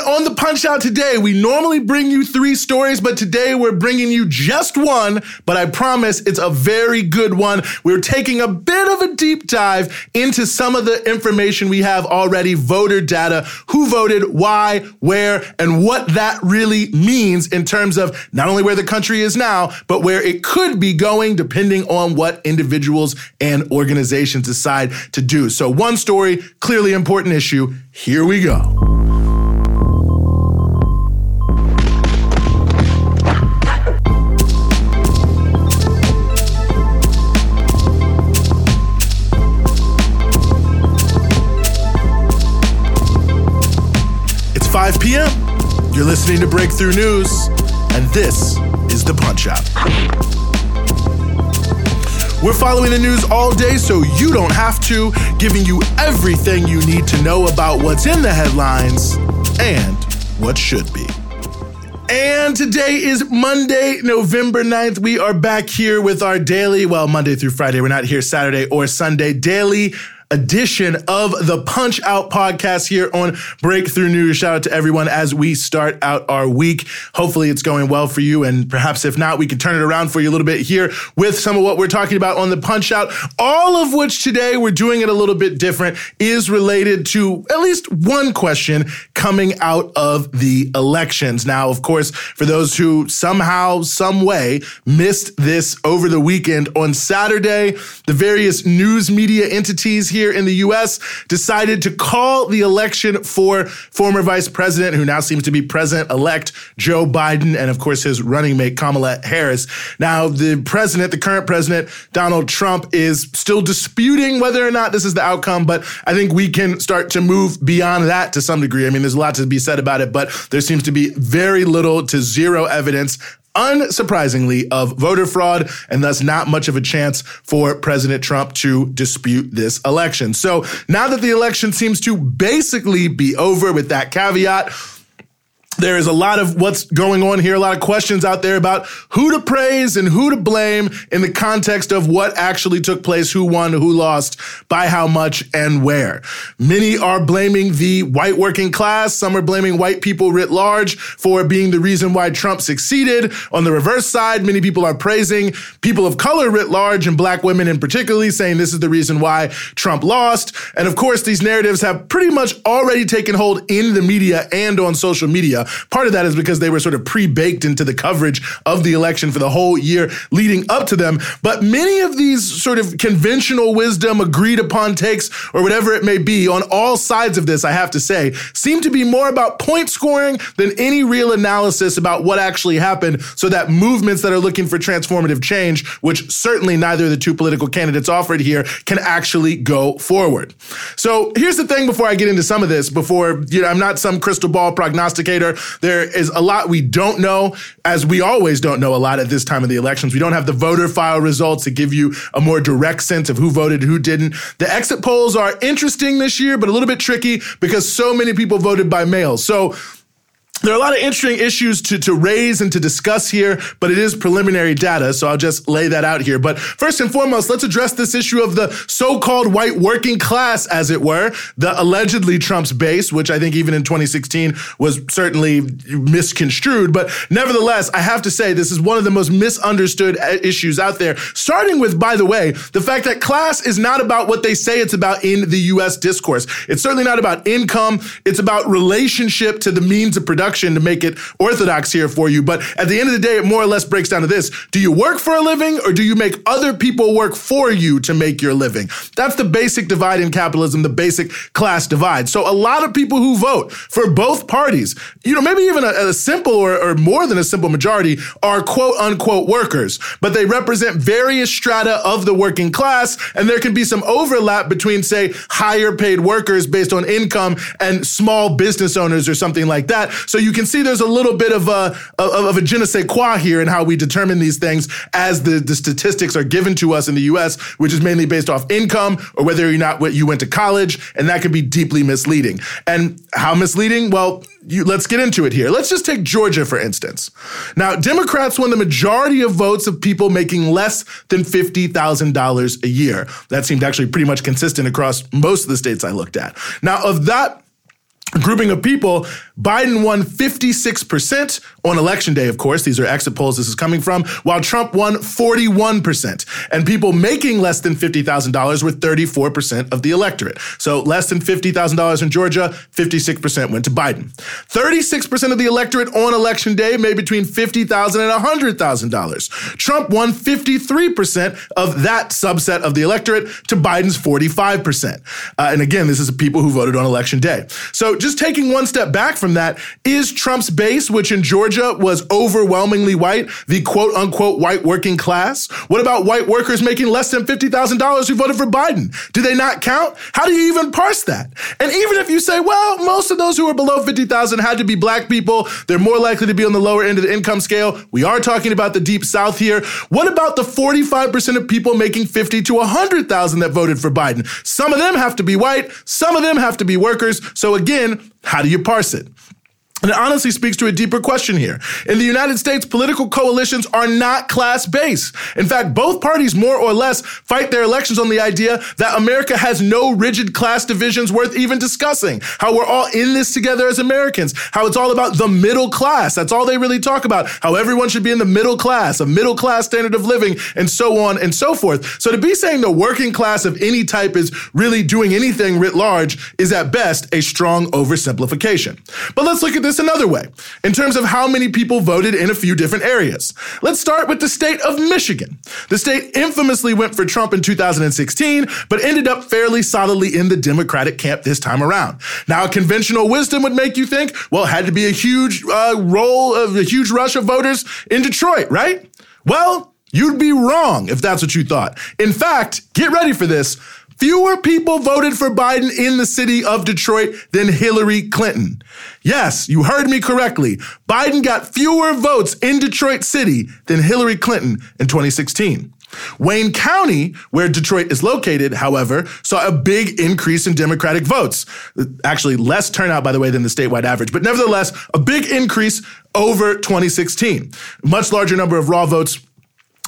And on the punch out today, we normally bring you three stories, but today we're bringing you just one. But I promise it's a very good one. We're taking a bit of a deep dive into some of the information we have already voter data, who voted, why, where, and what that really means in terms of not only where the country is now, but where it could be going depending on what individuals and organizations decide to do. So, one story, clearly important issue. Here we go. Listening to Breakthrough News, and this is the Punch Out. We're following the news all day so you don't have to, giving you everything you need to know about what's in the headlines and what should be. And today is Monday, November 9th. We are back here with our daily, well, Monday through Friday. We're not here Saturday or Sunday, daily edition of the Punch Out podcast here on Breakthrough News. Shout out to everyone as we start out our week. Hopefully it's going well for you. And perhaps if not, we can turn it around for you a little bit here with some of what we're talking about on the Punch Out. All of which today we're doing it a little bit different is related to at least one question coming out of the elections. Now, of course, for those who somehow, some way missed this over the weekend on Saturday, the various news media entities here here in the US decided to call the election for former vice president, who now seems to be president elect Joe Biden, and of course his running mate Kamala Harris. Now, the president, the current president, Donald Trump, is still disputing whether or not this is the outcome, but I think we can start to move beyond that to some degree. I mean, there's a lot to be said about it, but there seems to be very little to zero evidence unsurprisingly, of voter fraud, and thus not much of a chance for President Trump to dispute this election. So now that the election seems to basically be over with that caveat, there is a lot of what's going on here, a lot of questions out there about who to praise and who to blame in the context of what actually took place, who won, who lost, by how much, and where. Many are blaming the white working class. Some are blaming white people writ large for being the reason why Trump succeeded. On the reverse side, many people are praising people of color writ large and black women in particularly, saying this is the reason why Trump lost. And of course, these narratives have pretty much already taken hold in the media and on social media. Part of that is because they were sort of pre baked into the coverage of the election for the whole year leading up to them. But many of these sort of conventional wisdom, agreed upon takes, or whatever it may be on all sides of this, I have to say, seem to be more about point scoring than any real analysis about what actually happened so that movements that are looking for transformative change, which certainly neither of the two political candidates offered here, can actually go forward. So here's the thing before I get into some of this, before, you know, I'm not some crystal ball prognosticator. There is a lot we don't know, as we always don't know a lot at this time of the elections. We don't have the voter file results to give you a more direct sense of who voted, who didn't. The exit polls are interesting this year, but a little bit tricky because so many people voted by mail. So there are a lot of interesting issues to, to raise and to discuss here, but it is preliminary data, so I'll just lay that out here. But first and foremost, let's address this issue of the so-called white working class, as it were, the allegedly Trump's base, which I think even in 2016 was certainly misconstrued. But nevertheless, I have to say this is one of the most misunderstood uh, issues out there, starting with, by the way, the fact that class is not about what they say it's about in the U.S. discourse. It's certainly not about income. It's about relationship to the means of production to make it orthodox here for you. But at the end of the day, it more or less breaks down to this. Do you work for a living or do you make other people work for you to make your living? That's the basic divide in capitalism, the basic class divide. So a lot of people who vote for both parties, you know, maybe even a, a simple or, or more than a simple majority are quote unquote workers, but they represent various strata of the working class. And there can be some overlap between, say, higher paid workers based on income and small business owners or something like that. So you can see there's a little bit of a of, of a je ne sais quoi here in how we determine these things as the, the statistics are given to us in the US, which is mainly based off income or whether or not you went to college, and that can be deeply misleading. And how misleading? Well, you, let's get into it here. Let's just take Georgia, for instance. Now, Democrats won the majority of votes of people making less than $50,000 a year. That seemed actually pretty much consistent across most of the states I looked at. Now, of that grouping of people, Biden won 56% on election day, of course. These are exit polls this is coming from, while Trump won 41%. And people making less than $50,000 were 34% of the electorate. So less than $50,000 in Georgia, 56% went to Biden. 36% of the electorate on election day made between $50,000 and $100,000. Trump won 53% of that subset of the electorate to Biden's 45%. Uh, and again, this is people who voted on election day. So just taking one step back from that, is Trump's base, which in Georgia was overwhelmingly white, the quote unquote white working class? What about white workers making less than $50,000 who voted for Biden? Do they not count? How do you even parse that? And even if you say, well, most of those who are below 50,000 had to be black people, they're more likely to be on the lower end of the income scale. We are talking about the deep south here. What about the 45% of people making 50 to 100,000 that voted for Biden? Some of them have to be white, some of them have to be workers. So again, how do you parse it? And it honestly speaks to a deeper question here. In the United States, political coalitions are not class based. In fact, both parties more or less fight their elections on the idea that America has no rigid class divisions worth even discussing. How we're all in this together as Americans. How it's all about the middle class. That's all they really talk about. How everyone should be in the middle class, a middle class standard of living, and so on and so forth. So to be saying the working class of any type is really doing anything writ large is at best a strong oversimplification. But let's look at this this another way in terms of how many people voted in a few different areas. Let's start with the state of Michigan. The state infamously went for Trump in 2016, but ended up fairly solidly in the Democratic camp this time around. Now, conventional wisdom would make you think, well, it had to be a huge uh, roll of a huge rush of voters in Detroit, right? Well, you'd be wrong if that's what you thought. In fact, get ready for this. Fewer people voted for Biden in the city of Detroit than Hillary Clinton. Yes, you heard me correctly. Biden got fewer votes in Detroit City than Hillary Clinton in 2016. Wayne County, where Detroit is located, however, saw a big increase in Democratic votes. Actually, less turnout, by the way, than the statewide average, but nevertheless, a big increase over 2016. Much larger number of raw votes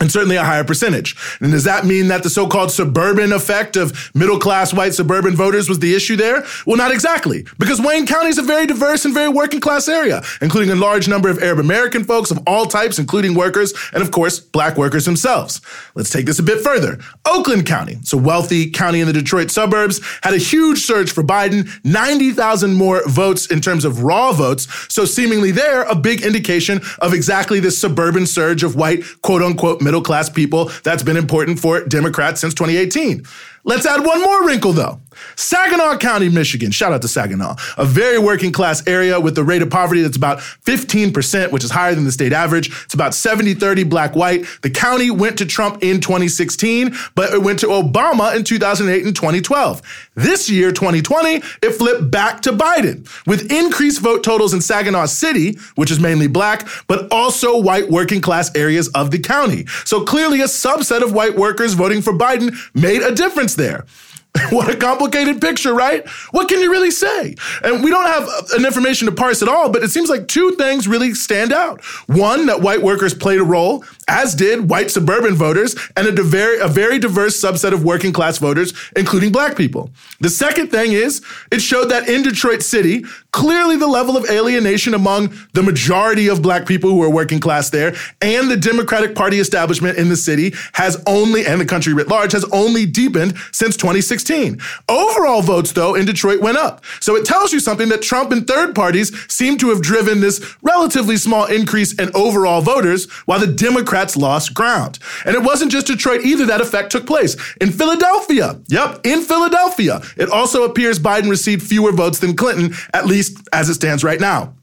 and certainly a higher percentage. And does that mean that the so-called suburban effect of middle-class white suburban voters was the issue there? Well, not exactly, because Wayne County is a very diverse and very working-class area, including a large number of Arab American folks of all types, including workers, and of course, black workers themselves. Let's take this a bit further. Oakland County, it's a wealthy county in the Detroit suburbs, had a huge surge for Biden, 90,000 more votes in terms of raw votes, so seemingly there, a big indication of exactly this suburban surge of white, quote-unquote, middle class people that's been important for Democrats since 2018. Let's add one more wrinkle though. Saginaw County, Michigan. Shout out to Saginaw. A very working class area with a rate of poverty that's about 15%, which is higher than the state average. It's about 70 30 black white. The county went to Trump in 2016, but it went to Obama in 2008 and 2012. This year, 2020, it flipped back to Biden with increased vote totals in Saginaw City, which is mainly black, but also white working class areas of the county. So clearly, a subset of white workers voting for Biden made a difference there. what a complicated picture, right? What can you really say? And we don't have uh, an information to parse at all, but it seems like two things really stand out. One, that white workers played a role, as did white suburban voters and a, very, a very diverse subset of working class voters, including black people. The second thing is it showed that in Detroit City, clearly the level of alienation among the majority of black people who are working class there and the Democratic Party establishment in the city has only, and the country writ large, has only deepened since 2016. 2016. Overall votes, though, in Detroit went up. So it tells you something that Trump and third parties seem to have driven this relatively small increase in overall voters while the Democrats lost ground. And it wasn't just Detroit either that effect took place. In Philadelphia, yep, in Philadelphia, it also appears Biden received fewer votes than Clinton, at least as it stands right now.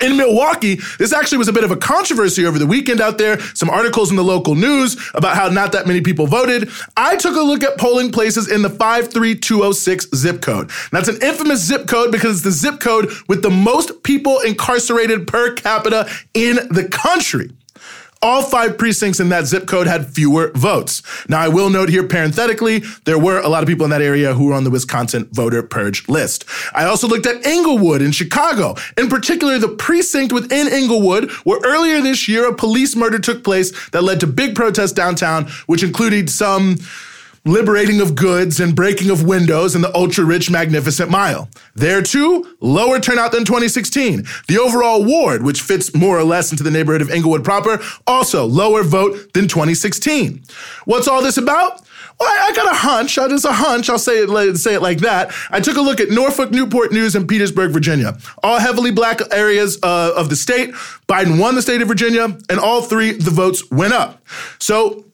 In Milwaukee, this actually was a bit of a controversy over the weekend out there. Some articles in the local news about how not that many people voted. I took a look at polling places in the 53206 zip code. That's an infamous zip code because it's the zip code with the most people incarcerated per capita in the country. All five precincts in that zip code had fewer votes. Now, I will note here parenthetically, there were a lot of people in that area who were on the Wisconsin voter purge list. I also looked at Englewood in Chicago, in particular, the precinct within Englewood, where earlier this year a police murder took place that led to big protests downtown, which included some liberating of goods and breaking of windows in the ultra rich, magnificent mile. There too, lower turnout than 2016. The overall ward, which fits more or less into the neighborhood of Englewood proper, also lower vote than 2016. What's all this about? Well, I, got a hunch. I Just a hunch. I'll say it, say it like that. I took a look at Norfolk, Newport News, and Petersburg, Virginia. All heavily black areas uh, of the state. Biden won the state of Virginia, and all three the votes went up. So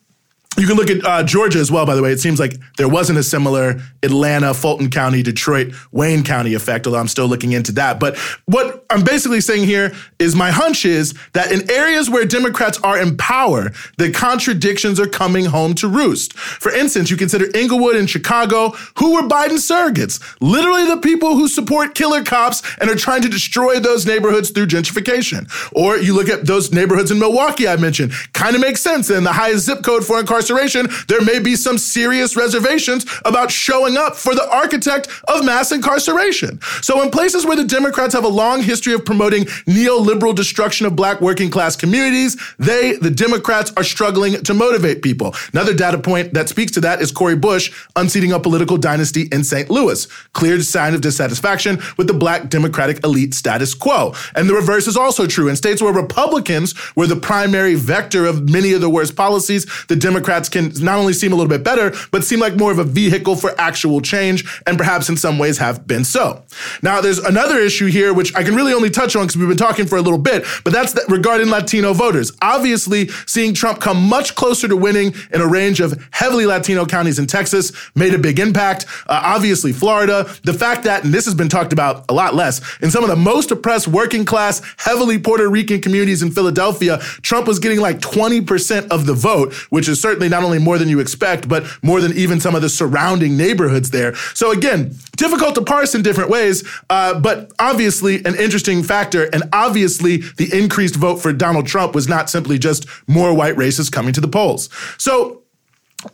you can look at uh, Georgia as well, by the way. It seems like there wasn't a similar Atlanta, Fulton County, Detroit, Wayne County effect, although I'm still looking into that. But what I'm basically saying here is my hunch is that in areas where Democrats are in power, the contradictions are coming home to roost. For instance, you consider Englewood and Chicago, who were Biden surrogates, literally the people who support killer cops and are trying to destroy those neighborhoods through gentrification. Or you look at those neighborhoods in Milwaukee I mentioned, kind of makes sense. And the highest zip code for incarceration incarceration, there may be some serious reservations about showing up for the architect of mass incarceration. So, in places where the Democrats have a long history of promoting neoliberal destruction of black working class communities, they, the Democrats, are struggling to motivate people. Another data point that speaks to that is Cori Bush unseating a political dynasty in St. Louis. Clear sign of dissatisfaction with the black Democratic elite status quo. And the reverse is also true. In states where Republicans were the primary vector of many of the worst policies, the Democrats Democrats can not only seem a little bit better, but seem like more of a vehicle for actual change, and perhaps in some ways have been so. Now, there's another issue here, which I can really only touch on because we've been talking for a little bit, but that's the, regarding Latino voters. Obviously, seeing Trump come much closer to winning in a range of heavily Latino counties in Texas made a big impact. Uh, obviously, Florida, the fact that, and this has been talked about a lot less, in some of the most oppressed working class, heavily Puerto Rican communities in Philadelphia, Trump was getting like 20% of the vote, which is certainly not only more than you expect, but more than even some of the surrounding neighborhoods there. So again, difficult to parse in different ways, uh, but obviously an interesting factor. And obviously the increased vote for Donald Trump was not simply just more white racists coming to the polls. So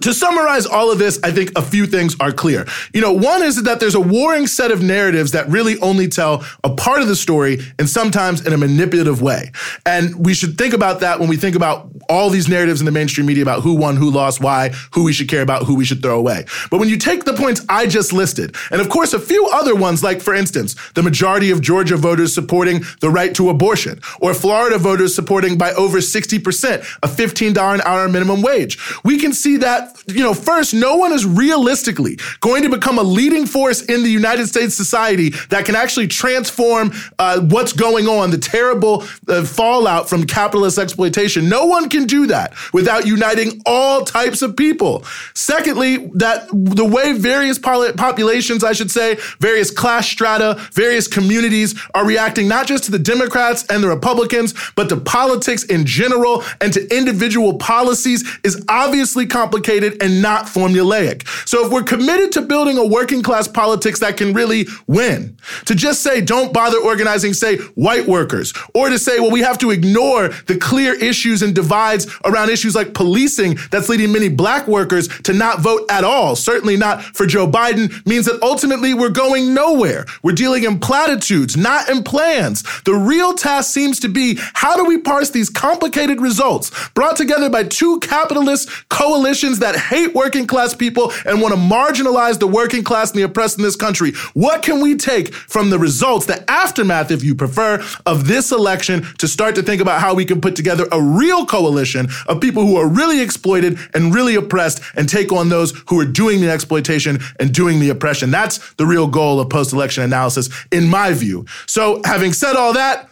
to summarize all of this, I think a few things are clear. You know, one is that there's a warring set of narratives that really only tell a part of the story and sometimes in a manipulative way. And we should think about that when we think about all these narratives in the mainstream media about who won, who lost, why, who we should care about, who we should throw away. But when you take the points I just listed, and of course a few other ones, like for instance, the majority of Georgia voters supporting the right to abortion, or Florida voters supporting by over 60% a $15 an hour minimum wage, we can see that you know, first, no one is realistically going to become a leading force in the United States society that can actually transform uh, what's going on, the terrible uh, fallout from capitalist exploitation. No one can do that without uniting all types of people. Secondly, that the way various populations, I should say, various class strata, various communities are reacting not just to the Democrats and the Republicans, but to politics in general and to individual policies is obviously complicated complicated and not formulaic. So if we're committed to building a working class politics that can really win, to just say, don't bother organizing, say, white workers, or to say, well, we have to ignore the clear issues and divides around issues like policing that's leading many black workers to not vote at all, certainly not for Joe Biden, means that ultimately we're going nowhere. We're dealing in platitudes, not in plans. The real task seems to be how do we parse these complicated results brought together by two capitalist coalitions that hate working class people and want to marginalize the working class and the oppressed in this country. What can we take from the results, the aftermath, if you prefer, of this election to start to think about how we can put together a real coalition of people who are really exploited and really oppressed and take on those who are doing the exploitation and doing the oppression? That's the real goal of post election analysis, in my view. So, having said all that,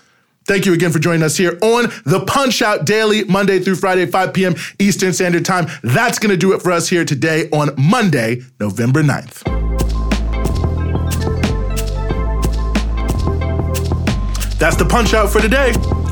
Thank you again for joining us here on the Punch Out Daily, Monday through Friday, 5 p.m. Eastern Standard Time. That's going to do it for us here today on Monday, November 9th. That's the Punch Out for today.